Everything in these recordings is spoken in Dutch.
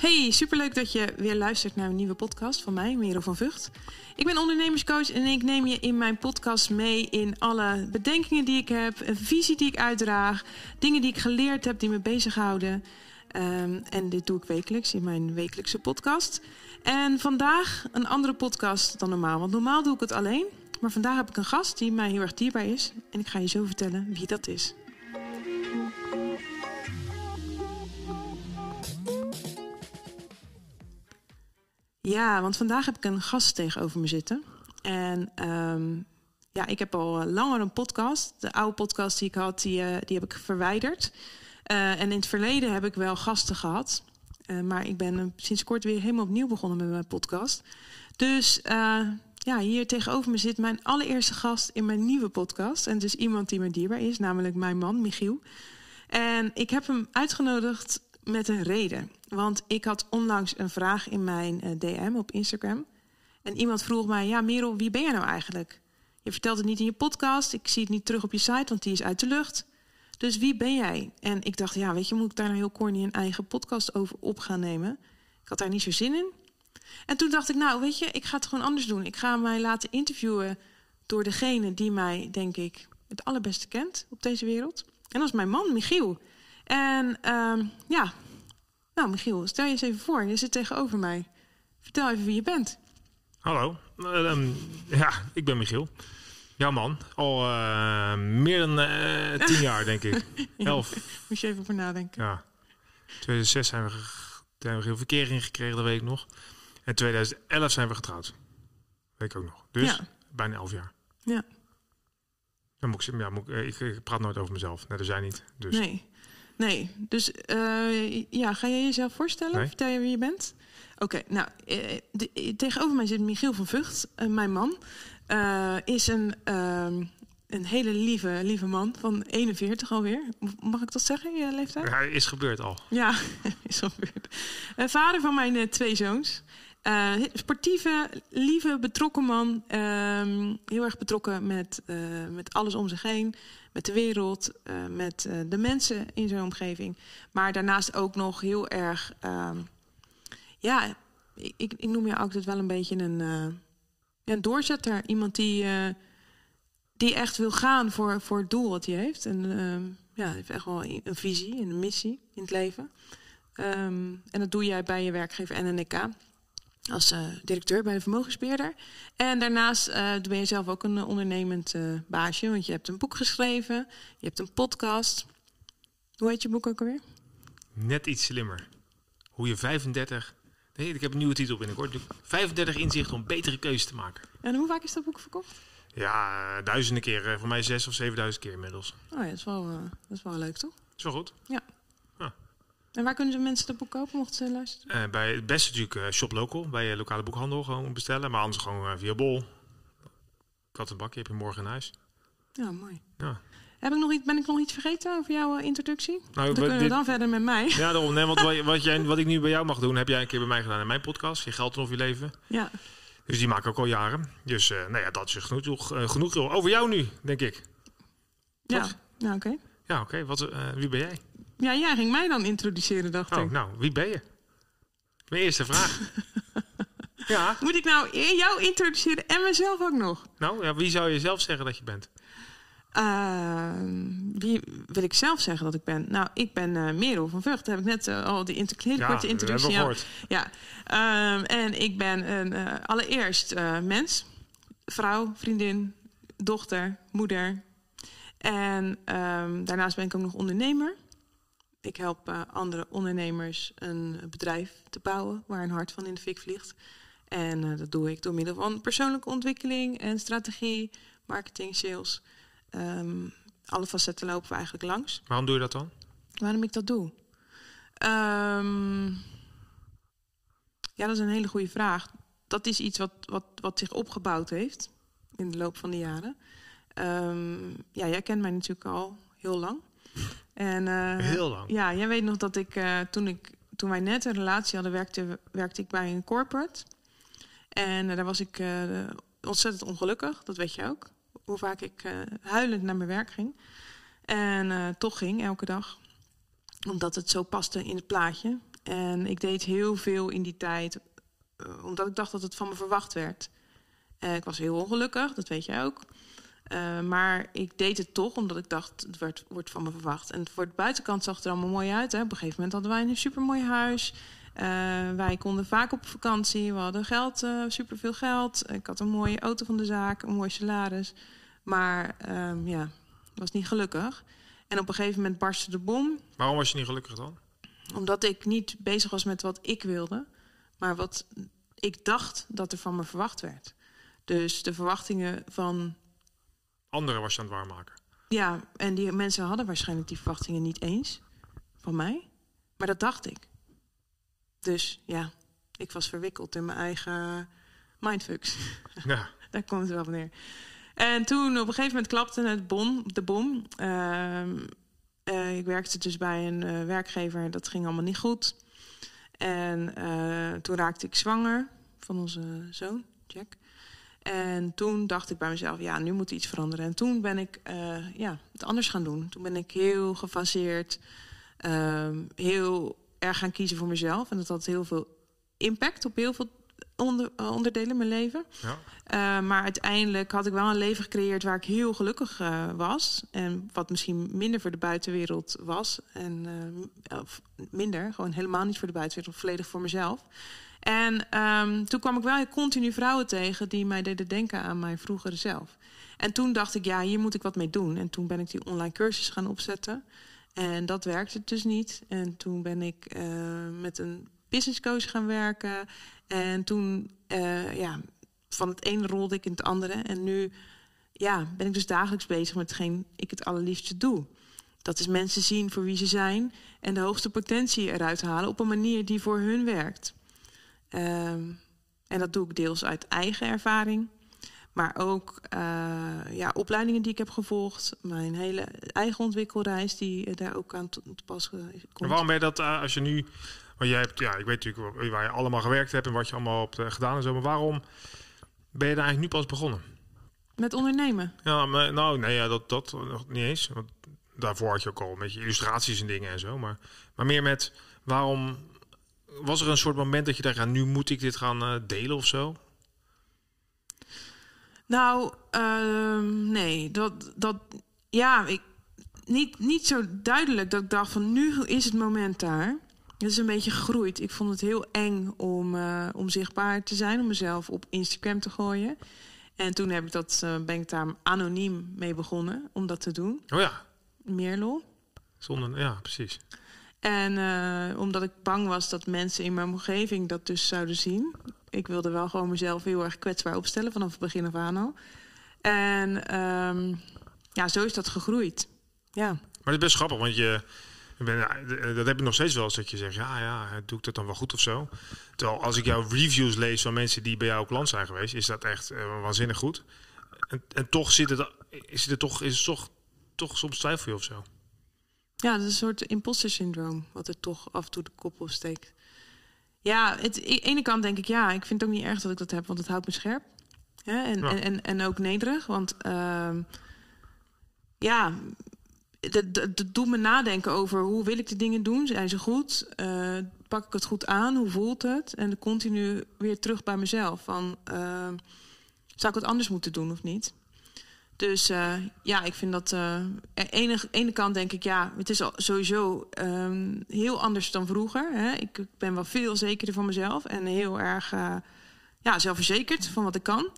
Hey, superleuk dat je weer luistert naar een nieuwe podcast van mij, Merel van Vught. Ik ben ondernemerscoach en ik neem je in mijn podcast mee in alle bedenkingen die ik heb, een visie die ik uitdraag, dingen die ik geleerd heb die me bezighouden. Um, en dit doe ik wekelijks in mijn wekelijkse podcast. En vandaag een andere podcast dan normaal, want normaal doe ik het alleen. Maar vandaag heb ik een gast die mij heel erg dierbaar is en ik ga je zo vertellen wie dat is. Ja, want vandaag heb ik een gast tegenover me zitten. En um, ja, ik heb al langer een podcast. De oude podcast die ik had, die, uh, die heb ik verwijderd. Uh, en in het verleden heb ik wel gasten gehad. Maar ik ben sinds kort weer helemaal opnieuw begonnen met mijn podcast. Dus ja, hier tegenover me zit mijn allereerste gast in mijn nieuwe podcast. En dus iemand die me dierbaar is, namelijk mijn man, Michiel. En ik heb hem uitgenodigd met een reden. Want ik had onlangs een vraag in mijn uh, DM op Instagram. En iemand vroeg mij: Ja, Merel, wie ben jij nou eigenlijk? Je vertelt het niet in je podcast. Ik zie het niet terug op je site, want die is uit de lucht. Dus wie ben jij? En ik dacht: Ja, weet je, moet ik daar nou heel corny een eigen podcast over op gaan nemen? Ik had daar niet zo zin in. En toen dacht ik: Nou, weet je, ik ga het gewoon anders doen. Ik ga mij laten interviewen door degene die mij, denk ik, het allerbeste kent op deze wereld. En dat is mijn man, Michiel. En uh, ja, nou, Michiel, stel je eens even voor. Je zit tegenover mij. Vertel even wie je bent. Hallo. Uh, um, ja, ik ben Michiel. Jouw man. Al uh, meer dan uh, tien jaar, denk ik. Elf. Moest je even voor nadenken. Ja. 2006 zijn we, zijn we heel verkering gekregen, dat weet ik nog. En 2011 zijn we getrouwd. Weet ik ook nog. Dus ja. bijna elf jaar. Ja. Dan moet ik, ja, moet ik, ik, praat nooit over mezelf. Nee, dat zijn niet. Dus. Nee. Nee, dus uh, ja, ga jij jezelf voorstellen? Nee. Vertel je wie je bent? Oké, okay, nou, uh, de, tegenover mij zit Michiel van Vught, uh, mijn man. is een, ehm, een hele lieve, lieve man van 41 alweer. Mag ik dat zeggen, je leeftijd? Hij is gebeurd al. Ja, is gebeurd. vader van mijn twee zoons. Uh, sportieve, lieve, betrokken man. Uh, heel erg betrokken met, uh, met alles om zich heen. Met de wereld, uh, met de mensen in zijn omgeving. Maar daarnaast ook nog heel erg... ehm, ja, ik, ik noem je altijd wel een beetje een, een doorzetter. Iemand die, die echt wil gaan voor, voor het doel wat hij heeft. En ehm, ja, heeft echt wel een visie en een missie in het leven. Um, en dat doe jij bij je werkgever NNK als uh, directeur bij de vermogensbeheerder. En daarnaast uh, ben je zelf ook een uh, ondernemend baasje, want je hebt een boek geschreven, je hebt een podcast. Hoe heet je boek ook alweer? Net iets slimmer. Hoe je 35. Nee, ik heb een nieuwe titel binnenkort. 35 inzichten om betere keuzes te maken. En hoe vaak is dat boek verkocht? Ja, duizenden keer. Voor mij zes of zevenduizend keer inmiddels. Oh ja, dat is wel, dat is wel leuk, toch? Dat is wel goed. Ja. En waar kunnen ze mensen dat boek kopen, mochten ze luisteren? Uh, bij het beste natuurlijk uh, Shop Local, bij je lokale boekhandel gewoon bestellen. Maar anders gewoon uh, via Bol. Kattenbakje heb je morgen in huis. Ja, mooi. Ja. Heb ik nog iets, ben ik nog iets vergeten over jouw introductie? Nou, dan kunnen we dan verder met mij. Ja, daarom. Nee, want wat, wat, jij, wat ik nu bij jou mag doen, heb jij een keer bij mij gedaan in mijn podcast. Je geld of je leven. Ja. Dus die maak ik ook al jaren. Dus nou ja, dat is genoeg, genoeg over jou nu, denk ik. Ja, nou oké. Okay. Ja, oké. Okay. wie ben jij? Ja, jij ging mij dan introduceren, dacht oh, ik. Nou, wie ben je? Mijn eerste vraag. ja. Moet ik nou jou introduceren en mezelf ook nog? Nou, ja, wie zou je zelf zeggen dat je bent? Uh, wie wil ik zelf zeggen dat ik ben? Nou, ik ben uh, Merel van Vught. Heb ik net uh, al die inter hele ja, korte introductie. Ja, ja. Um, en ik ben een, uh, allereerst mens, vrouw, vriendin, dochter, moeder. En um, daarnaast ben ik ook nog ondernemer. Ik help uh, andere ondernemers een bedrijf te bouwen waar een hart van in de fik vliegt. En uh, dat doe ik door middel van persoonlijke ontwikkeling en strategie, marketing, sales. Um, alle facetten lopen we eigenlijk langs. Waarom doe je dat dan? Waarom ik dat doe? Um, ja, dat is een hele goede vraag. Dat is iets wat, wat, wat zich opgebouwd heeft in de loop van de jaren. Um, ja, jij kent mij natuurlijk al heel lang. En, uh, Heel lang. Ja, jij weet nog dat ik, uh, toen, ik toen wij net een relatie hadden, werkte, werkte ik bij een corporate. En uh, daar was ik ontzettend ongelukkig, dat weet je ook. Hoe vaak ik huilend naar mijn werk ging. En toch ging, elke dag. Omdat het zo paste in het plaatje. En ik deed heel veel in die tijd, eh, omdat ik dacht dat het van me verwacht werd. Ik was heel ongelukkig, dat weet jij ook. Uh, maar ik deed het toch, omdat ik dacht, het werd, wordt van me verwacht. En voor de buitenkant zag het er allemaal mooi uit. Hè. Op een gegeven moment hadden wij een supermooi huis. Uh, wij konden vaak op vakantie. We hadden geld, uh, superveel geld. Ik had een mooie auto van de zaak, een mooi salaris. Maar um, ja, was niet gelukkig. En op een gegeven moment barstte de bom. Waarom was je niet gelukkig dan? Omdat ik niet bezig was met wat ik wilde, maar wat ik dacht dat er van me verwacht werd. Dus de verwachtingen van. Anderen was je aan het waarmaken. Ja, en die mensen hadden waarschijnlijk die verwachtingen niet eens van mij. Maar dat dacht ik. Dus ja, ik was verwikkeld in mijn eigen mindfucks. Ja. Daar komt het wel op neer. En toen op een gegeven moment klapte het bom, de bom. Uh, uh, ik werkte dus bij een uh, werkgever, dat ging allemaal niet goed. En uh, toen raakte ik zwanger van onze zoon, Jack. En toen dacht ik bij mezelf, ja, nu moet iets veranderen. En toen ben ik ja, het anders gaan doen. Toen ben ik heel gefaseerd, ehm, heel erg gaan kiezen voor mezelf. En dat had heel veel impact op heel veel onder, onderdelen in mijn leven. Ja. Uh, maar uiteindelijk had ik wel een leven gecreëerd waar ik heel gelukkig was. En wat misschien minder voor de buitenwereld was. En, of minder, gewoon helemaal niet voor de buitenwereld, volledig voor mezelf. En um, toen kwam ik wel continu vrouwen tegen die mij deden denken aan mijn vroegere zelf. En toen dacht ik, ja, hier moet ik wat mee doen. En toen ben ik die online cursus gaan opzetten. En dat werkte dus niet. En toen ben ik met een business coach gaan werken. En toen, uh, ja, van het ene rolde ik in het andere. En nu ja, ben ik dus dagelijks bezig met hetgeen ik het allerliefste doe. Dat is mensen zien voor wie ze zijn en de hoogste potentie eruit halen op een manier die voor hun werkt. Um, en dat doe ik deels uit eigen ervaring, maar ook uh, ja, opleidingen die ik heb gevolgd. Mijn hele eigen ontwikkelreis die daar ook aan te pas komt. Waarom ben je dat uh, als je nu maar jij hebt, ja, ik weet natuurlijk waar je allemaal gewerkt hebt en wat je allemaal hebt gedaan en zo. Maar waarom ben je daar eigenlijk nu pas begonnen? Met ondernemen? Ja, maar, nou, nee, ja, dat, dat nog niet eens. Want daarvoor had je ook al een beetje illustraties en dingen en zo. Maar, maar meer met, waarom was er een soort moment dat je dacht, ja, nu moet ik dit gaan uh, delen of zo? Nou, uh, nee, dat, dat, ja, ik, niet, niet zo duidelijk dat ik dacht van nu is het moment daar. Het is een beetje gegroeid. Ik vond het heel eng om, uh, om zichtbaar te zijn, om mezelf op Instagram te gooien. En toen heb ik dat, uh, ben ik daar anoniem mee begonnen om dat te doen. Oh ja. Merlot. Zonder, ja, precies. En uh, omdat ik bang was dat mensen in mijn omgeving dat dus zouden zien. Ik wilde wel gewoon mezelf heel erg kwetsbaar opstellen vanaf het begin af aan al. En um, ja, zo is dat gegroeid. Ja. Maar het is best grappig, want je, ben, dat heb ik nog steeds wel eens dat je zegt, ja, ja, doe ik dat dan wel goed of zo? Terwijl als ik jouw reviews lees van mensen die bij jou op land zijn geweest, is dat echt uh, waanzinnig goed. En, en toch zit het, is het toch, is het toch, toch soms twijfel je of zo. Ja, dat is een soort imposter syndroom, wat er toch af en toe de kop op steekt. Ja, het, aan de ene kant denk ik, ja, ik vind het ook niet erg dat ik dat heb, want het houdt me scherp. Ja, en, ja. en, en, en ook nederig, want uh, ja, dat, doet me nadenken over hoe wil ik de dingen doen. Zijn ze goed? Uh, pak ik het goed aan? Hoe voelt het? En continu weer terug bij mezelf. Van, uh, zou ik het anders moeten doen of niet? Dus uh, ja, ik vind dat... de ene, kant denk ik, ja, het is al sowieso um, heel anders dan vroeger. Hè? Ik, ik ben wel veel zekerder van mezelf. En heel erg ja, zelfverzekerd van wat ik kan.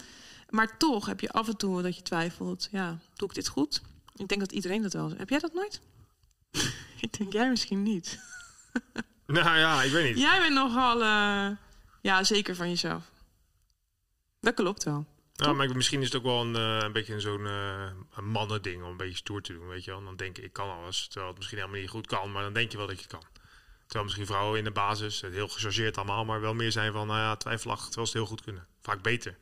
Maar toch heb je af en toe dat je twijfelt. Ja, doe ik dit goed? Ik denk dat iedereen dat wel. Heb jij dat nooit? ik denk jij misschien niet. nou ja, ik weet niet. Jij bent nogal uh, ja, zeker van jezelf. Dat klopt wel. Ja, maar misschien is het ook wel een, uh, een beetje zo'n uh, mannen ding om een beetje stoer te doen, weet je wel. Dan denk ik, ik kan alles, terwijl het misschien helemaal niet goed kan, maar dan denk je wel dat je kan. Terwijl misschien vrouwen in de basis, het heel gechargeerd allemaal, maar wel meer zijn van, nou ja, twijfelachtig, terwijl ze het heel goed kunnen. Vaak beter.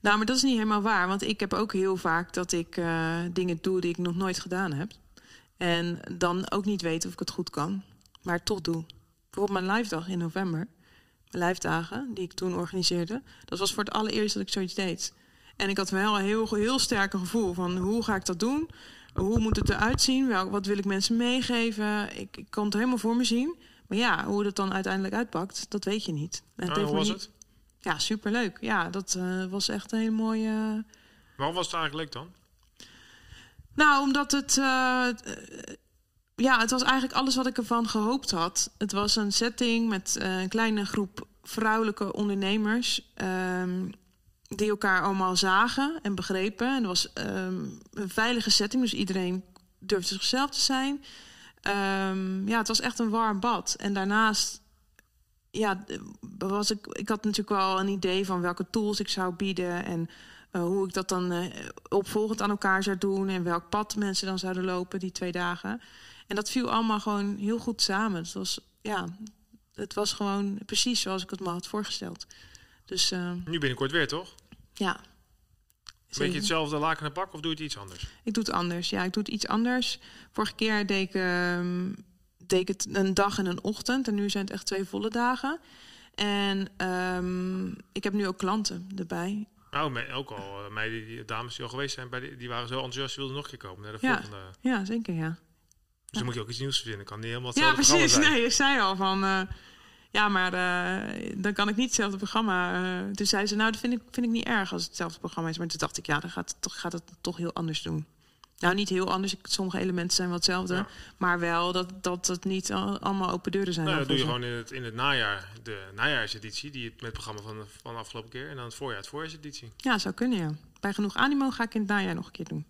Nou, maar dat is niet helemaal waar. Want ik heb ook heel vaak dat ik uh, dingen doe die ik nog nooit gedaan heb. En dan ook niet weet of ik het goed kan. Maar het toch doe. Bijvoorbeeld mijn live dag in november. Live dagen die ik toen organiseerde. Dat was voor het allereerst dat ik zoiets deed. En ik had wel een heel, heel sterk gevoel van hoe ga ik dat doen? Hoe moet het eruit zien? Wel, wat wil ik mensen meegeven? Ik, ik kon het helemaal voor me zien. Maar ja, hoe het dan uiteindelijk uitpakt, dat weet je niet. En hoe was niet- het? Ja, superleuk. Ja, dat eh, was echt een hele mooie... Waarom was het eigenlijk leuk dan? Nou, omdat het. eh, ja, het was eigenlijk alles wat ik ervan gehoopt had. Het was een setting met eh, een kleine groep vrouwelijke ondernemers. ehm, die elkaar allemaal zagen en begrepen. En het was ehm, een veilige setting, dus iedereen durfde zichzelf te zijn. Ehm, ja, het was echt een warm bad. En daarnaast. Ja, was ik, ik had natuurlijk wel een idee van welke tools ik zou bieden. En eh, hoe ik dat dan eh, opvolgend aan elkaar zou doen en welk pad mensen dan zouden lopen die twee dagen. En dat viel allemaal gewoon heel goed samen. Het was, ja, het was gewoon precies zoals ik het me had voorgesteld. Dus eh, Nu binnenkort weer, toch? ja. Weet je Zeker. hetzelfde laken en pak of doe je het iets anders? Ik doe het anders. Ja, ik doe het iets anders. Vorige keer deed ik, ehm, deed ik het een dag en een ochtend. En nu zijn het echt twee volle dagen. En ehm, ik heb nu ook klanten erbij. Nou, ook al eh, meiden, die, dames die al geweest zijn, bij die, die waren zo enthousiast, wilden nog een keer komen naar de Ja. volgende. Ja, zeker ja. Dus dan moet je ook iets nieuws verzinnen. Kan niet helemaal Ja, hetzelfde precies. programma zijn. Nee, ik zei al van. eh, ja, maar eh, dan kan ik niet hetzelfde programma. toen zei ze, nou, dat vind ik, vind ik niet erg als het hetzelfde programma is. Maar toen dacht ik, ja, dan gaat het, toch, gaat het toch heel anders doen. Nou, niet heel anders. Sommige elementen zijn wel hetzelfde. Ja. Maar wel dat, dat het niet al- allemaal open deuren zijn. Nou, dan dan doe je gewoon in het, in het najaar de najaarseditie, die het met het programma van, van de afgelopen keer. En dan het voorjaar het voorjaarseditie. Ja, zou kunnen, ja. Bij genoeg animo ga ik in het najaar nog een keer doen.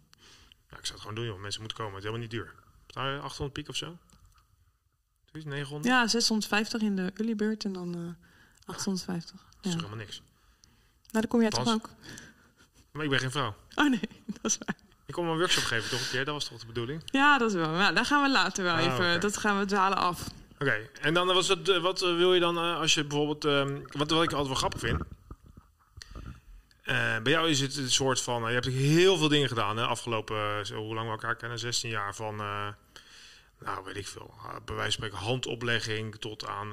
Nou, ik zou het gewoon doen, joh. Mensen moeten komen. Het is helemaal niet duur. Betaal je 800 piek of zo? Zoiets, 900? Ja, 650 in de bird en dan eh 850. Dat is Ja. helemaal niks. Nou, dan kom jij toch ook? Maar ik ben geen vrouw. Oh nee, dat is waar. Ik kom een workshop geven toch een keer? Dat was toch de bedoeling? Ja, dat is wel. Nou, daar gaan we later wel Ah, even. Dat gaan we dwalen af. Oké, en dan was het, eh, wat eh, wil je dan eh, als je bijvoorbeeld, ehm, wat, wat ik altijd wel grappig vind. Eh, bij jou is het een soort van, eh, je hebt heel veel dingen gedaan hè, afgelopen, eh, zo, hoe lang we elkaar kennen, 16 jaar van, nou weet ik veel, bij wijze van spreken handoplegging tot aan,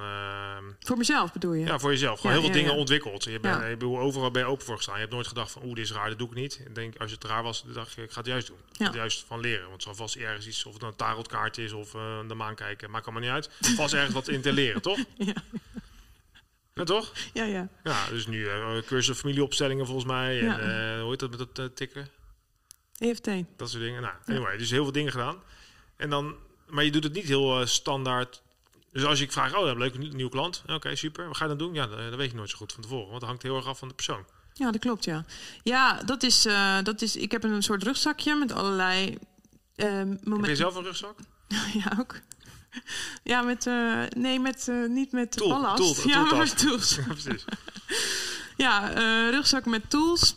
Voor mezelf bedoel je? ja voor jezelf, gewoon Ja, heel veel ja, dingen ja. ontwikkeld. Je bent, je bent overal ben je open voor gestaan. Je hebt nooit gedacht van, oeh dit is raar, dat doe ik niet. Ik denk, als het raar was, dacht je, ik ga het juist doen. Ik ga Ja. het juist van leren, want het zal vast ergens iets, of het een tarotkaart is of de maan kijken, maakt allemaal niet uit. Vast ergens wat in te leren, toch? Ja. Ja, toch? Ja, ja. Ja, dus nu eh cursus familieopstellingen volgens mij. En Ja. eh, hoe heet dat met dat eh, tikken? EFT. Dat soort dingen. Nou, anyway, dus heel veel dingen gedaan. En dan, maar je doet het niet heel standaard. Dus als ik vraag, oh, dat leuk, een nieuwe klant. Oké, super. Wat ga je dan doen? Ja, dat, dat weet je nooit zo goed van tevoren. Want dat hangt heel erg af van de persoon. Ja, dat klopt, ja. Ja, dat is, dat is... Ik heb een soort rugzakje met allerlei eh Heb je momenten. zelf een rugzak? Ja, ook. Ja, met... eh, nee, met, eh, niet met Tool, ballast. tool, ja, maar met tools. ja, precies. Ja, eh, rugzak met tools.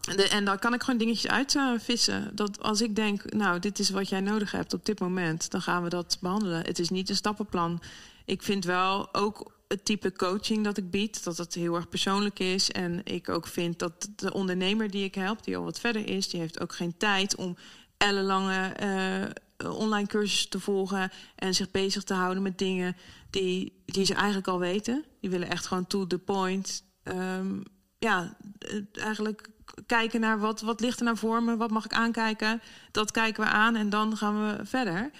De, en dan kan ik gewoon dingetjes uitvissen. dat als ik denk, nou, dit is wat jij nodig hebt op dit moment, dan gaan we dat behandelen. Het is niet een stappenplan. Ik vind wel ook het type coaching dat ik bied, dat het heel erg persoonlijk is. En ik ook vind dat de ondernemer die ik help, die al wat verder is, die heeft ook geen tijd om ellenlange eh, online cursussen te volgen en zich bezig te houden met dingen die, die ze eigenlijk al weten. Die willen echt gewoon to the point. Ehm, ja, eh, eigenlijk kijken naar wat, wat ligt er nou voor me, wat mag ik aankijken. Dat kijken we aan en dan gaan we verder.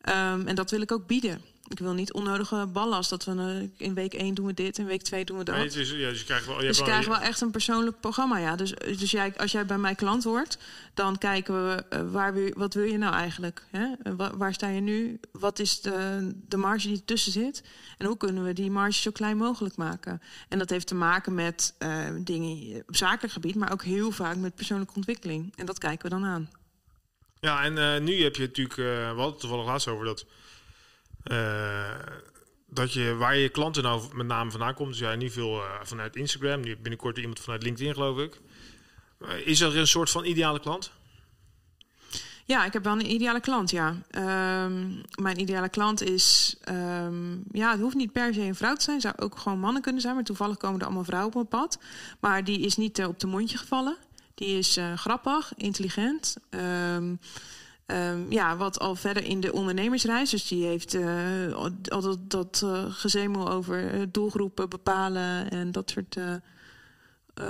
Ehm, en dat wil ik ook bieden. Ik wil niet onnodige ballast. Dat we eh, in week 1 doen we dit, in week 2 doen we dat. Nee, het is, ja, dus je krijgt wel... Je Dus je krijgt wel echt een persoonlijk programma, ja. Dus, dus jij, als jij bij mij klant wordt, dan kijken we eh, waar wil, wat wil je nou eigenlijk? Hè? Eh, wa- waar sta je nu? Wat is de, de marge die ertussen zit? En hoe kunnen we die marge zo klein mogelijk maken? En dat heeft te maken met eh, dingen op zakelijk gebied, maar ook heel vaak met persoonlijke ontwikkeling. En dat kijken we dan aan. Ja, en eh, nu heb je natuurlijk, eh we hadden het toevallig laatst over dat, eh, dat je, waar je klanten nou met name vandaan komt. Dus jij niet veel eh, vanuit Instagram, nu binnenkort iemand vanuit LinkedIn geloof ik. Eh, is er een soort van ideale klant? Ja, ik heb wel een ideale klant, ja. Ehm, mijn ideale klant is... ehm, ja, het hoeft niet per se een vrouw te zijn. Zou ook gewoon mannen kunnen zijn. Maar toevallig komen er allemaal vrouwen op mijn pad. Maar die is niet op de mondje gevallen. Die is grappig, intelligent. Ehm, ehm, ja, wat al verder in de ondernemersreis. Dus die heeft eh, al dat, dat eh, gezemel over eh, doelgroepen bepalen... en dat soort...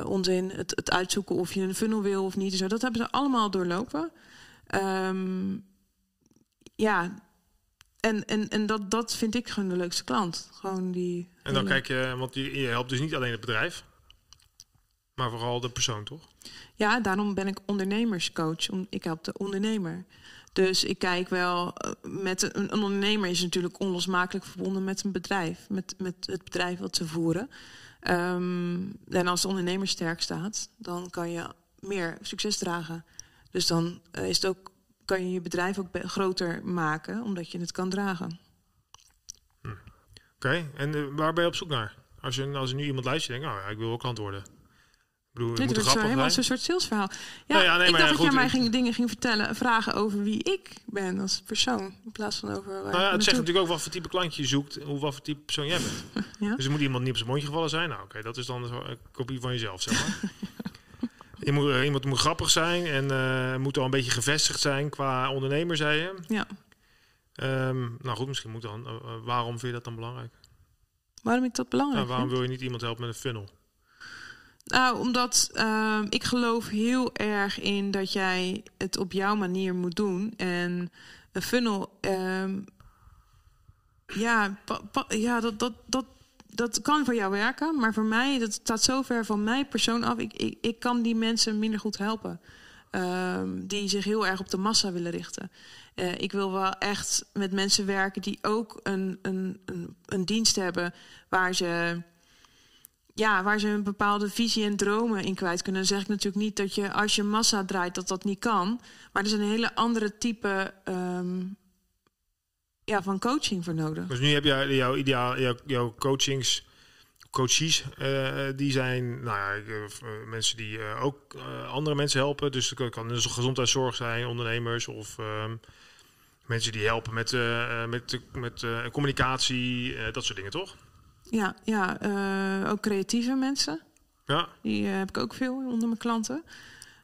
onzin, het, het uitzoeken of je een funnel wil of niet. Zo. Dat hebben ze allemaal doorlopen. Ehm, ja, en en, en dat, dat vind ik gewoon de leukste klant. Gewoon die. En dan hele- kijk je, want je, je helpt dus niet alleen het bedrijf, maar vooral de persoon, toch? Ja, daarom ben ik ondernemerscoach. Ik help de ondernemer. Dus ik kijk wel, eh, met een, ondernemer is natuurlijk onlosmakelijk verbonden met een bedrijf, met, met het bedrijf wat ze voeren. Ehm, en als de ondernemer sterk staat, dan kan je meer succes dragen. Dus dan eh, is het ook, kan je je bedrijf ook groter maken, omdat je het kan dragen. Oké, en eh, waar ben je op zoek naar? Als, je, als nu iemand luistert, denkt, oh ja, ik wil wel klant worden. Bedoel, Dit wordt zo helemaal zo'n soort salesverhaal. Ja, Nou ja, nee, ik maar dacht ja, dat jij mij ging, dingen ging vertellen, vragen over wie ik ben als persoon. In plaats van over waar Nou ja, het naartoe- zegt natuurlijk ook wat voor type klantje je zoekt, hoe wat voor type persoon jij bent. Ja. Dus er moet iemand niet op zijn mondje gevallen zijn. Nou, oké, dat is dan een kopie van jezelf, zeg maar. je moet, eh, iemand moet grappig zijn en eh, moet al een beetje gevestigd zijn qua ondernemer, zei je. Ja. Ehm, nou goed, misschien moet dan. eh, waarom vind je dat dan belangrijk? Waarom ik dat belangrijk Nou, waarom vind? wil je niet iemand helpen met een funnel? Nou, omdat ehm, ik geloof heel erg in dat jij het op jouw manier moet doen. En een funnel, ehm, ja, ja dat, dat, dat, dat kan voor jou werken. Maar voor mij, dat staat zo ver van mij persoon af. Ik, ik, ik kan die mensen minder goed helpen. Ehm, die zich heel erg op de massa willen richten. Eh, ik wil wel echt met mensen werken die ook een, een, een, een dienst hebben waar ze ja, waar ze een bepaalde visie en dromen in kwijt kunnen. Dan zeg ik natuurlijk niet dat je als je massa draait dat dat niet kan. Maar er is een hele andere type ehm, ja, van coaching voor nodig. Dus nu heb je jouw ideaal, jouw, jouw coachings, coaches, eh, die zijn nou ja, eh, eh, mensen die ook andere mensen helpen. Dus het kan dus gezondheidszorg zijn, ondernemers of ehm, mensen die helpen met, met, met communicatie, dat soort dingen, toch? Ja, ja eh, ook creatieve mensen. Ja, Die eh, heb ik ook veel onder mijn klanten.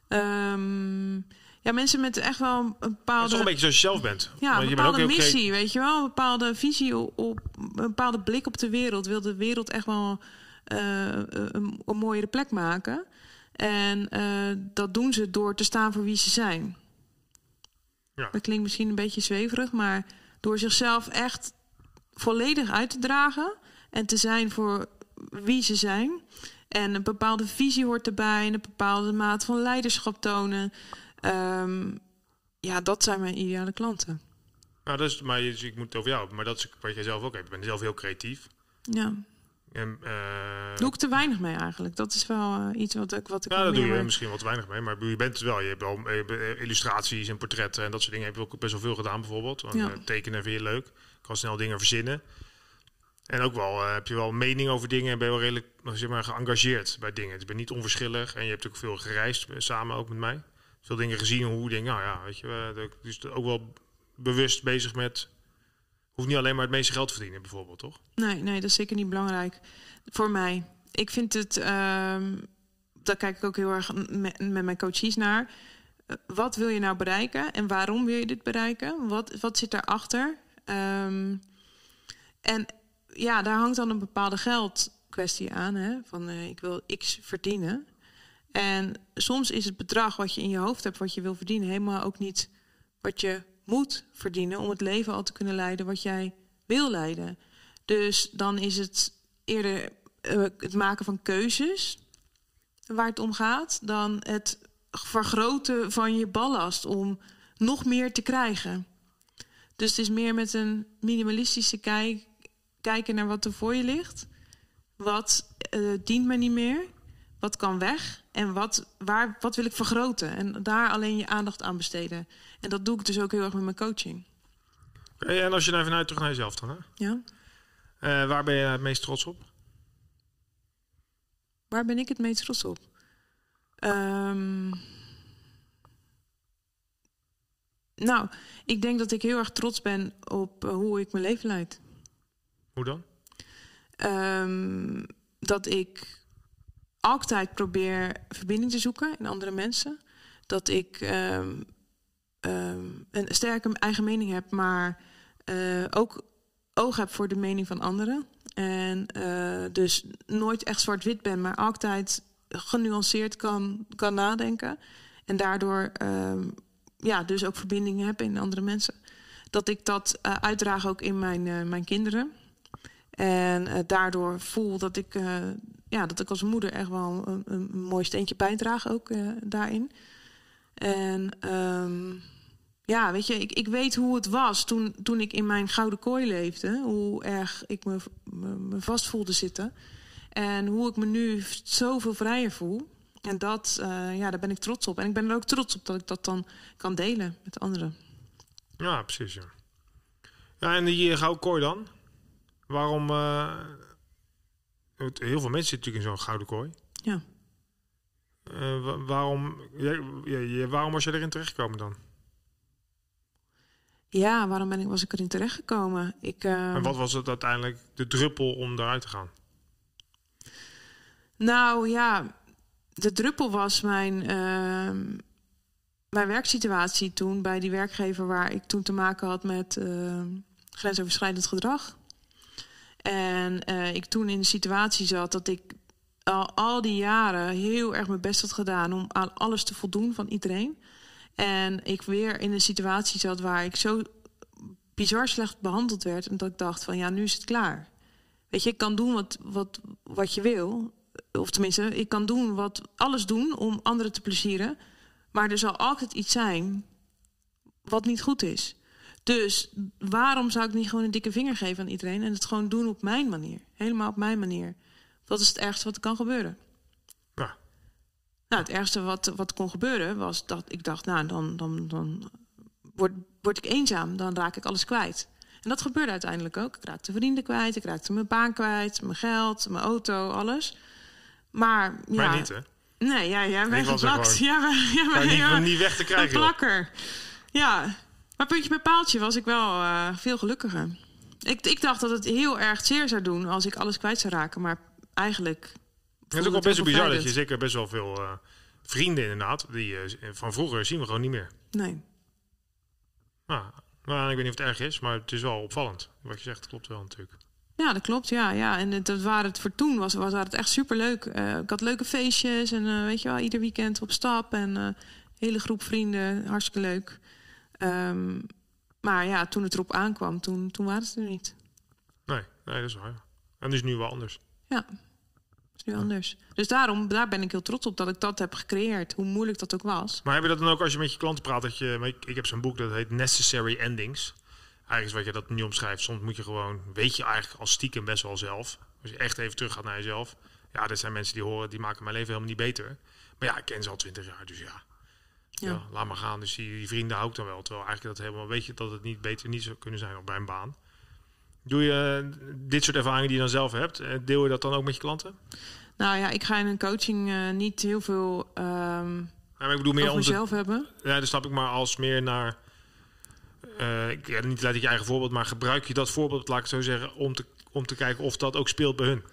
Ehm, ja, mensen met echt wel een dat is bepaalde... toch een beetje zoals je zelf bent. Ja, een je bent ook bepaalde heel crea- missie, weet je wel. Een bepaalde visie op, een bepaalde blik op de wereld. Wil de wereld echt wel eh, een, een mooiere plek maken. En dat doen ze door te staan voor wie ze zijn. Ja. Dat klinkt misschien een beetje zweverig, maar door zichzelf echt volledig uit te dragen en te zijn voor wie ze zijn. En een bepaalde visie hoort erbij, en een bepaalde maat van leiderschap tonen. Ehm, ja, dat zijn mijn ideale klanten. Nou, dat is, maar je, ik moet het over jou maar dat is wat jij zelf ook hebt. Je bent zelf heel creatief. Ja, En, eh, doe ik te weinig mee eigenlijk. Dat is wel eh, iets wat ik, wat ik Ja, dat doe je misschien wat weinig mee. Maar je bent het wel. Je hebt wel eh, illustraties en portretten en dat soort dingen. Heb je ook best wel veel gedaan bijvoorbeeld. En, Ja. tekenen vind je leuk. Kan snel dingen verzinnen. En ook wel eh, heb je wel mening over dingen en ben je wel redelijk nou, zeg maar, geëngageerd bij dingen. Dus je niet onverschillig en je hebt ook veel gereisd eh, samen ook met mij. Veel dingen gezien hoe dingen. Nou ja, weet je, eh, dus ook wel bewust bezig met. Hoeft niet alleen maar het meeste geld te verdienen, bijvoorbeeld, toch? Nee, nee, dat is zeker niet belangrijk voor mij. Ik vind het, ehm daar kijk ik ook heel erg met, mijn coaches naar. Eh, Wat wil je nou bereiken en waarom wil je dit bereiken? Wat, wat zit daarachter? Ehm en ja, daar hangt dan een bepaalde geldkwestie aan. Hè? Van eh, ik wil x verdienen. En soms is het bedrag wat je in je hoofd hebt, wat je wil verdienen, helemaal ook niet wat je moet verdienen om het leven al te kunnen leiden wat jij wil leiden. Dus dan is het eerder eh, het maken van keuzes waar het om gaat, dan het vergroten van je ballast om nog meer te krijgen. Dus het is meer met een minimalistische kijk, kijken naar wat er voor je ligt. Wat eh, dient me niet meer? Wat kan weg? En wat, waar, wat wil ik vergroten? En daar alleen je aandacht aan besteden. En dat doe ik dus ook heel erg met mijn coaching. En als je nou vanuit terug naar jezelf dan, hè? Ja? Eh, waar ben je het meest trots op? Waar ben ik het meest trots op? Ehm, nou, ik denk dat ik heel erg trots ben op eh, hoe ik mijn leven leid. Hoe dan? Ehm, dat ik altijd probeer verbinding te zoeken in andere mensen. Dat ik ehm, ehm, een sterke eigen mening heb, maar eh, ook oog heb voor de mening van anderen. En eh, dus nooit echt zwart-wit ben, maar altijd genuanceerd kan, kan nadenken. En daardoor ja, dus ook verbindingen heb in andere mensen. dat ik dat uh, uitdraag ook in mijn, mijn kinderen. En uh, daardoor voel dat ik, ja, dat ik als moeder echt wel een, een mooi steentje bijdraag ook daarin. En um, ja, weet je, ik, ik weet hoe het was toen, toen ik in mijn gouden kooi leefde. Hoe erg ik me, me, vast voelde zitten. En hoe ik me nu zoveel vrijer voel. En dat, ja, daar ben ik trots op. En ik ben er ook trots op dat ik dat dan kan delen met anderen. Ja, precies. Ja, ja en die gouden kooi dan? Waarom... Uh, heel veel mensen zitten natuurlijk in zo'n gouden kooi. Ja. Uh, waarom, ja, ja, waarom was je erin terechtgekomen dan? Ja, waarom ben ik, was ik erin terechtgekomen? Ik, uh... En wat was het uiteindelijk de druppel om eruit te gaan? Nou ja, de druppel was mijn, uh, mijn werksituatie toen bij die werkgever waar ik toen te maken had met uh, grensoverschrijdend gedrag. En uh, ik toen in de situatie zat dat ik al, al die jaren heel erg mijn best had gedaan om aan alles te voldoen van iedereen. En ik weer in een situatie zat waar ik zo bizar slecht behandeld werd. En dat ik dacht van ja, nu is het klaar. Weet je, ik kan doen wat, wat, wat je wil. Of tenminste, ik kan doen wat, alles doen om anderen te plezieren. Maar er zal altijd iets zijn wat niet goed is. Dus waarom zou ik niet gewoon een dikke vinger geven aan iedereen en het gewoon doen op mijn manier? Helemaal op mijn manier. Dat is het ergste wat er kan gebeuren. Ja. Nou, het ergste wat, wat kon gebeuren was dat ik dacht, nou, dan, dan, dan word, word ik eenzaam, dan raak ik alles kwijt. En dat gebeurde uiteindelijk ook. Ik raakte vrienden kwijt, ik raakte mijn baan kwijt, mijn geld, mijn auto, alles. Maar ja. Maar niet, hè? Nee, ja, jij bent geplakt. Ja, ja, maar, ja, niet, niet weg te krijgen. Een plakker. Ja, maar puntje bij paaltje was ik wel uh, veel gelukkiger. Ik, ik dacht dat het heel erg zeer zou doen als ik alles kwijt zou raken. Maar eigenlijk. Het is ook wel best wel bizar dat je zeker best wel veel uh, vrienden inderdaad. Die uh, van vroeger zien we gewoon niet meer. Nee. Nou, nou, ik weet niet of het erg is, maar het is wel opvallend. Wat je zegt klopt wel natuurlijk. Ja, dat klopt. Ja, ja. En het, dat waren het voor toen was, was het echt superleuk. Uh, ik had leuke feestjes en uh, weet je wel, ieder weekend op stap en uh, hele groep vrienden, hartstikke leuk. Um, maar ja, toen het erop aankwam, toen, toen waren ze er niet. Nee, nee, dat is waar. En dat is nu wel anders. Ja, is nu ja. anders. Dus daarom, daar ben ik heel trots op dat ik dat heb gecreëerd, hoe moeilijk dat ook was. Maar heb je dat dan ook als je met je klanten praat? Dat je, ik, ik heb zo'n boek dat heet Necessary Endings eigenlijk wat je dat nu omschrijft. Soms moet je gewoon, weet je eigenlijk als stiekem best wel zelf. Als je echt even terug gaat naar jezelf. Ja, dat zijn mensen die horen, die maken mijn leven helemaal niet beter. Maar ja, ik ken ze al twintig jaar, dus ja. Ja. ja. laat maar gaan. Dus die, die vrienden hou ik dan wel. Terwijl eigenlijk dat helemaal, weet je dat het niet beter niet zou kunnen zijn op bij een baan. Doe je dit soort ervaringen die je dan zelf hebt, deel je dat dan ook met je klanten? Nou ja, ik ga in een coaching uh, niet heel veel um, maar ik bedoel meer over mezelf hebben. Ja, dat snap ik maar als meer naar uh, ik, ja, niet leid ik je eigen voorbeeld, maar gebruik je dat voorbeeld, laat ik het zo zeggen, om te, om te kijken of dat ook speelt bij hun?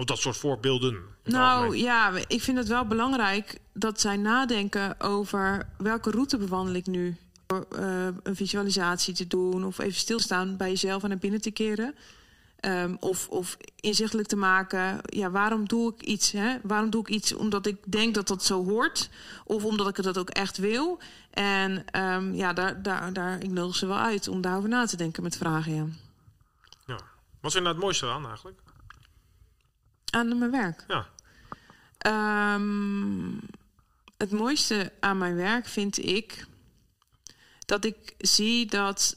Of dat soort voorbeelden? Nou ja, ik vind het wel belangrijk dat zij nadenken over welke route bewandel ik nu. Door uh, een visualisatie te doen of even stilstaan bij jezelf en naar binnen te keren. Um, of, of inzichtelijk te maken, ja, waarom doe ik iets? Hè? Waarom doe ik iets omdat ik denk dat dat zo hoort? Of omdat ik dat ook echt wil? En um, ja, daar, daar, daar, ik nodig ze wel uit om daarover na te denken met vragen. Ja. ja. Wat is er nou het mooiste aan eigenlijk? Aan mijn werk? Ja. Um, het mooiste aan mijn werk vind ik dat ik zie dat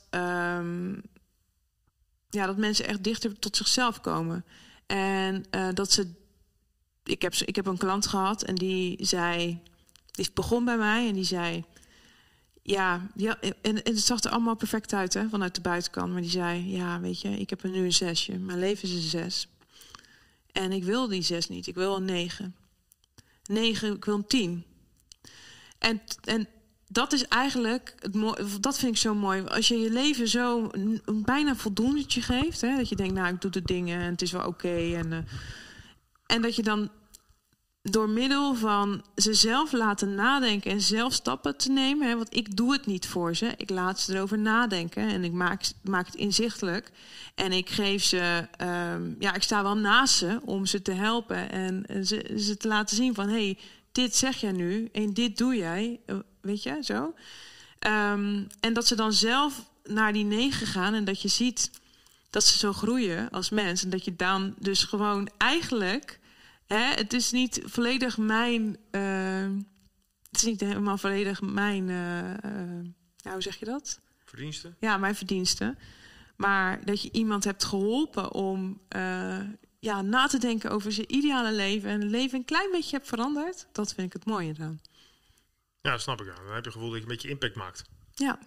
ja, dat mensen echt dichter tot zichzelf komen. En uh, dat ze. Ik heb, ik heb een klant gehad en die zei. Die begon bij mij en die zei. Ja, ja en, en het zag er allemaal perfect uit hè, vanuit de buitenkant. Maar die zei: Ja, weet je, ik heb er nu een zesje. Mijn leven is een zes. En ik wil die zes niet. Ik wil een negen. Negen, ik wil een tien. En, en dat is eigenlijk, het dat vind ik zo mooi. Als je je leven zo bijna voldoendetje geeft. Hè, dat je denkt, nou, ik doe de dingen en het is wel oké. En, uh, en dat je dan door middel van ze zelf laten nadenken en zelf stappen te nemen. Hè, want ik doe het niet voor ze. Ik laat ze erover nadenken en ik maak, maak het inzichtelijk. En ik geef ze, um, ja, ik sta wel naast ze om ze te helpen en ze, ze te laten zien van hey, dit zeg jij nu en dit doe jij weet je, zo. Um, en dat ze dan zelf naar die negen gaan en dat je ziet dat ze zo groeien als mens. En dat je dan dus gewoon eigenlijk, hè, het is niet volledig mijn, uh, het is niet helemaal volledig mijn, uh, hoe zeg je dat? Verdiensten? Ja, mijn verdiensten. Maar dat je iemand hebt geholpen om ja, na te denken over zijn ideale leven en het leven een klein beetje hebt veranderd, dat vind ik het mooie dan. Ja, snap ik. Dan heb je het gevoel dat je een beetje impact maakt. Ja.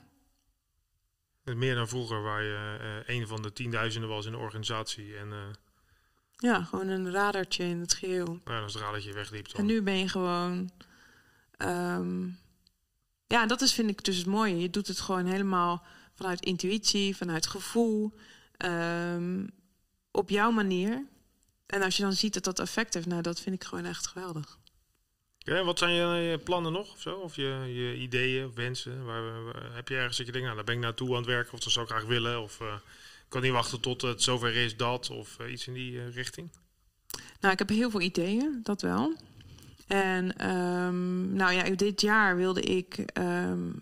Meer dan vroeger, waar je uh, een van de tienduizenden was in de organisatie. En, uh, ja, gewoon een radartje in het geheel. Ja, als het radartje wegliep. Dan. En nu ben je gewoon... Um, ja, dat is vind ik dus het mooie. Je doet het gewoon helemaal vanuit intuïtie, vanuit gevoel. Um, op jouw manier. En als je dan ziet dat dat effect heeft, nou, dat vind ik gewoon echt geweldig. Ja, wat zijn je, plannen nog of zo? Of je, je ideeën, wensen? Waar, waar, heb je ergens dat je denkt, nou, daar ben ik naartoe aan het werken of dat zou ik graag willen? Of uh, kan niet wachten tot het zover is dat of uh, iets in die uh, richting? Nou, ik heb heel veel ideeën, dat wel. En um, nou ja, dit jaar wilde ik um,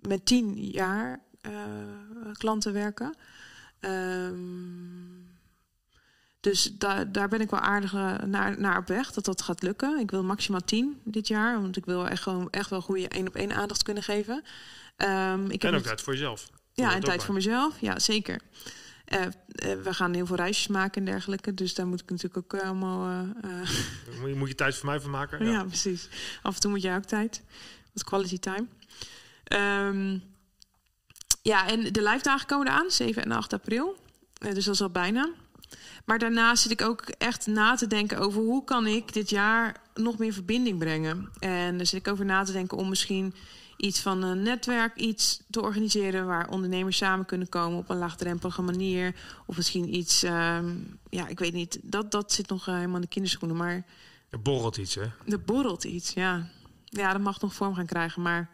met tien jaar klanten werken. Um, dus daar, daar ben ik wel aardig naar, naar op weg dat dat gaat lukken. Ik wil maximaal 10 dit jaar, want ik wil echt gewoon echt wel goede één op één aandacht kunnen geven. Um, ik en ook tijd voor jezelf. Ja, en tijd voor mezelf. Ja, zeker. Uh, uh, we gaan heel veel reisjes maken en dergelijke. Dus daar moet ik natuurlijk ook allemaal. Uh, moet, je, moet je tijd voor mij van maken? Ja. ja. precies. Af en toe moet jij ook tijd. Wat quality time. Um, ja, en de live dagen komen eraan, 7 en 8 april. dus dat is al bijna. Maar daarnaast zit ik ook echt na te denken over hoe kan ik dit jaar nog meer verbinding brengen. En daar zit ik over na te denken om misschien iets van een netwerk iets te organiseren waar ondernemers samen kunnen komen op een laagdrempelige manier. Of misschien iets, um, ja, ik weet niet, dat, dat zit nog uh, helemaal in de kinderschoenen. Maar er borrelt iets, hè? Er borrelt iets, ja. Ja, dat mag nog vorm gaan krijgen, maar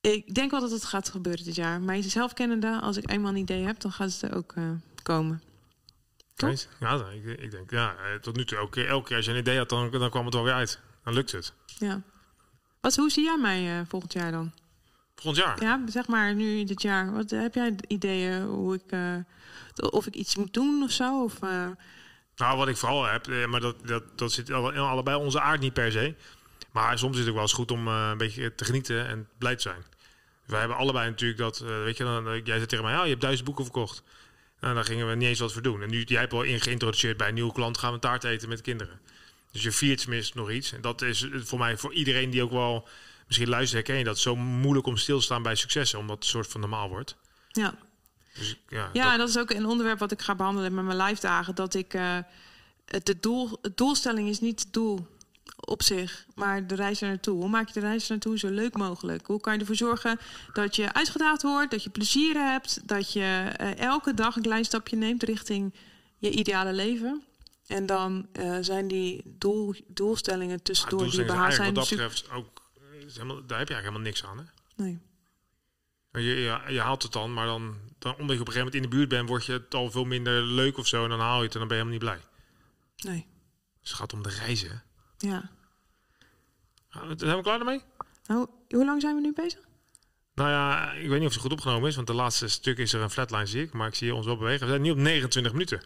ik denk wel dat het gaat gebeuren dit jaar. Maar zelf kennende, als ik eenmaal een idee heb, dan gaat het er ook uh, komen. Toch? Ja, ik, ik, denk, ja, eh, tot nu toe, elke, elke keer als je een idee had, dan, dan kwam het wel weer uit. Dan lukt het. Ja. Wat, hoe zie jij mij uh, volgend jaar dan? Volgend jaar? Ja, zeg maar nu dit jaar. Wat heb jij ideeën hoe ik, uh, of ik iets moet doen of zo? Of, uh... Nou, wat ik vooral heb, maar dat, dat, dat zit in allebei onze aard niet per se. Maar soms is het ook wel eens goed om een beetje te genieten en blij te zijn. Wij hebben allebei natuurlijk dat, weet je, dan, jij zegt tegen mij, ja, je hebt duizend boeken verkocht. Nou, daar gingen we niet eens wat voor doen. En nu, jij hebt al in geïntroduceerd bij een nieuwe klant, gaan we taart eten met kinderen. Dus je viert tenminste nog iets. En dat is voor mij, voor iedereen die ook wel misschien luistert, herken je dat. Zo moeilijk om stil te staan bij successen, omdat het soort van normaal wordt. Ja. Dus, ja, ja dat... dat... is ook een onderwerp wat ik ga behandelen met mijn live dagen. Dat ik, uh, het, doel, het doelstelling is niet het doel op zich, maar de reis er naartoe. Hoe maak je de reis er naartoe zo leuk mogelijk? Hoe kan je ervoor zorgen dat je uitgedaagd wordt, dat je plezier hebt, dat je uh, elke dag een klein stapje neemt richting je ideale leven? En dan uh, zijn die doel, doelstellingen tussendoor ja, die behaald zijn. Wat dat betreft ook, helemaal, daar heb je eigenlijk helemaal niks aan. Hè? Nee. Je, je, je, haalt het dan, maar dan, dan omdat je op een gegeven moment in de buurt bent, word je het al veel minder leuk of zo. En dan haal je het en dan ben je helemaal niet blij. Nee. Dus het gaat om de reizen. Ja. Zijn we klaar ermee? Nou, hoe lang zijn we nu bezig? Nou ja, ik weet niet of het goed opgenomen is, want de laatste stuk is er een flatline, zie ik. Maar ik zie ons wel bewegen. We zijn nu op 29 minuten.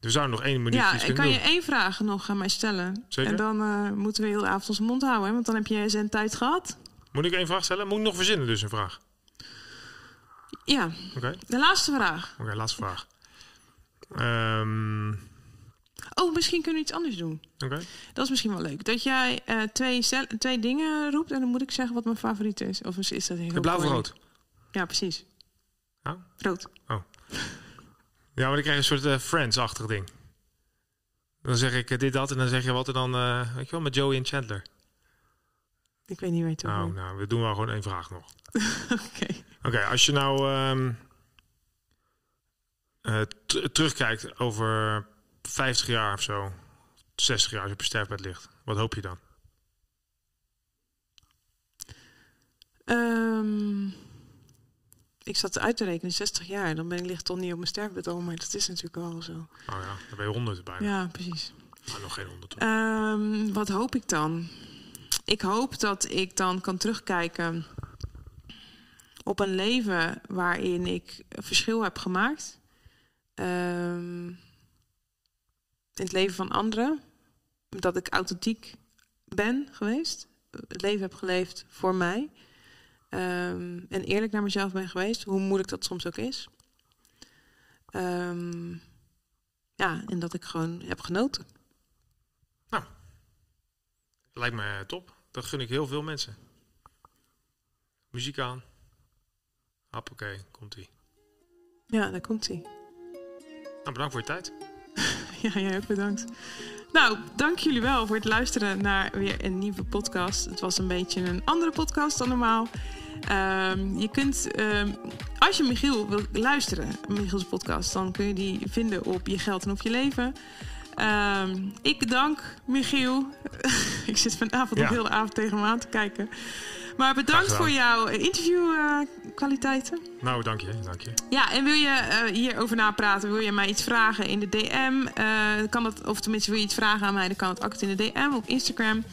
We zouden nog één minuut Ja, ik kan je één vraag nog aan mij stellen. Zeker? En dan uh, moeten we heel de avond onze mond houden, hè? want dan heb je zijn tijd gehad. Moet ik één vraag stellen? Moet ik nog verzinnen dus een vraag? Ja. Oké. Okay. De laatste vraag. Oké, okay, laatste vraag. Um, Oh, misschien kunnen we iets anders doen. Oké. Dat is misschien wel leuk. Dat jij uh, twee, twee dingen roept en dan moet ik zeggen wat mijn favoriet is. Of is dat heel De blauw of rood? Ja, precies. Oh? Rood. Oh. Ja, maar dan krijg je een soort uh, Friends-achtig ding. Dan zeg ik uh, dit, dat en dan zeg je wat en dan, uh, weet je wel, met Joey en Chandler. Ik weet niet waar je toe Nou, nou, we doen wel gewoon één vraag nog. Oké. Oké, okay, als je nou um, terugkijkt over 50 jaar of zo, 60 jaar als je op je sterfbed ligt, wat hoop je dan? Um, ik zat uit te rekenen, 60 jaar. Dan ben ik ligt toch niet op mijn sterfbed al, maar dat is natuurlijk wel zo. Oh ja, dan ben je 100 bijna. Ja, precies. Maar nog geen 100. Um, wat hoop ik dan? Ik hoop dat ik dan kan terugkijken op een leven waarin ik een verschil heb gemaakt. Ehm, in het leven van anderen. Dat ik authentiek ben geweest. Het leven heb geleefd voor mij. Ehm, en eerlijk naar mezelf ben geweest. Hoe moeilijk dat soms ook is. Ehm, ja, en dat ik gewoon heb genoten. Nou, lijkt me top. Dat gun ik heel veel mensen. Muziek aan. Hoppakee, komt-ie. Ja, daar komt hij. Nou, bedankt voor je tijd. Ja, jij ook bedankt. Nou, dank jullie wel voor het luisteren naar weer een nieuwe podcast. Het was een beetje een andere podcast dan normaal. Ehm, je kunt, ehm, als je Michiel wil luisteren, Michiels podcast, dan kun je die vinden op Je Geld en Op Je Leven. Ehm, ik dank Michiel. ik zit vanavond Ja. nog heel de avond tegen me aan te kijken. Maar bedankt voor jouw interviewkwaliteiten. Nou, dank je, dank je. Ja, en wil je eh, hierover napraten, wil je mij iets vragen in de DM, eh, kan dat, of tenminste wil je iets vragen aan mij, dan kan het altijd in de DM op Instagram.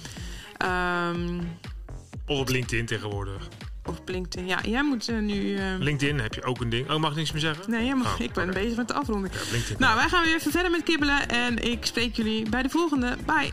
Of op LinkedIn tegenwoordig. Of LinkedIn. Ja, jij moet eh, nu. eh, LinkedIn heb je ook een ding. Oh, mag ik niks meer zeggen? nee, jij mag- Oh, ik ben bezig met de afronding. Ja. Nou, wij gaan weer even verder met kibbelen en ik spreek jullie bij de volgende. Bye.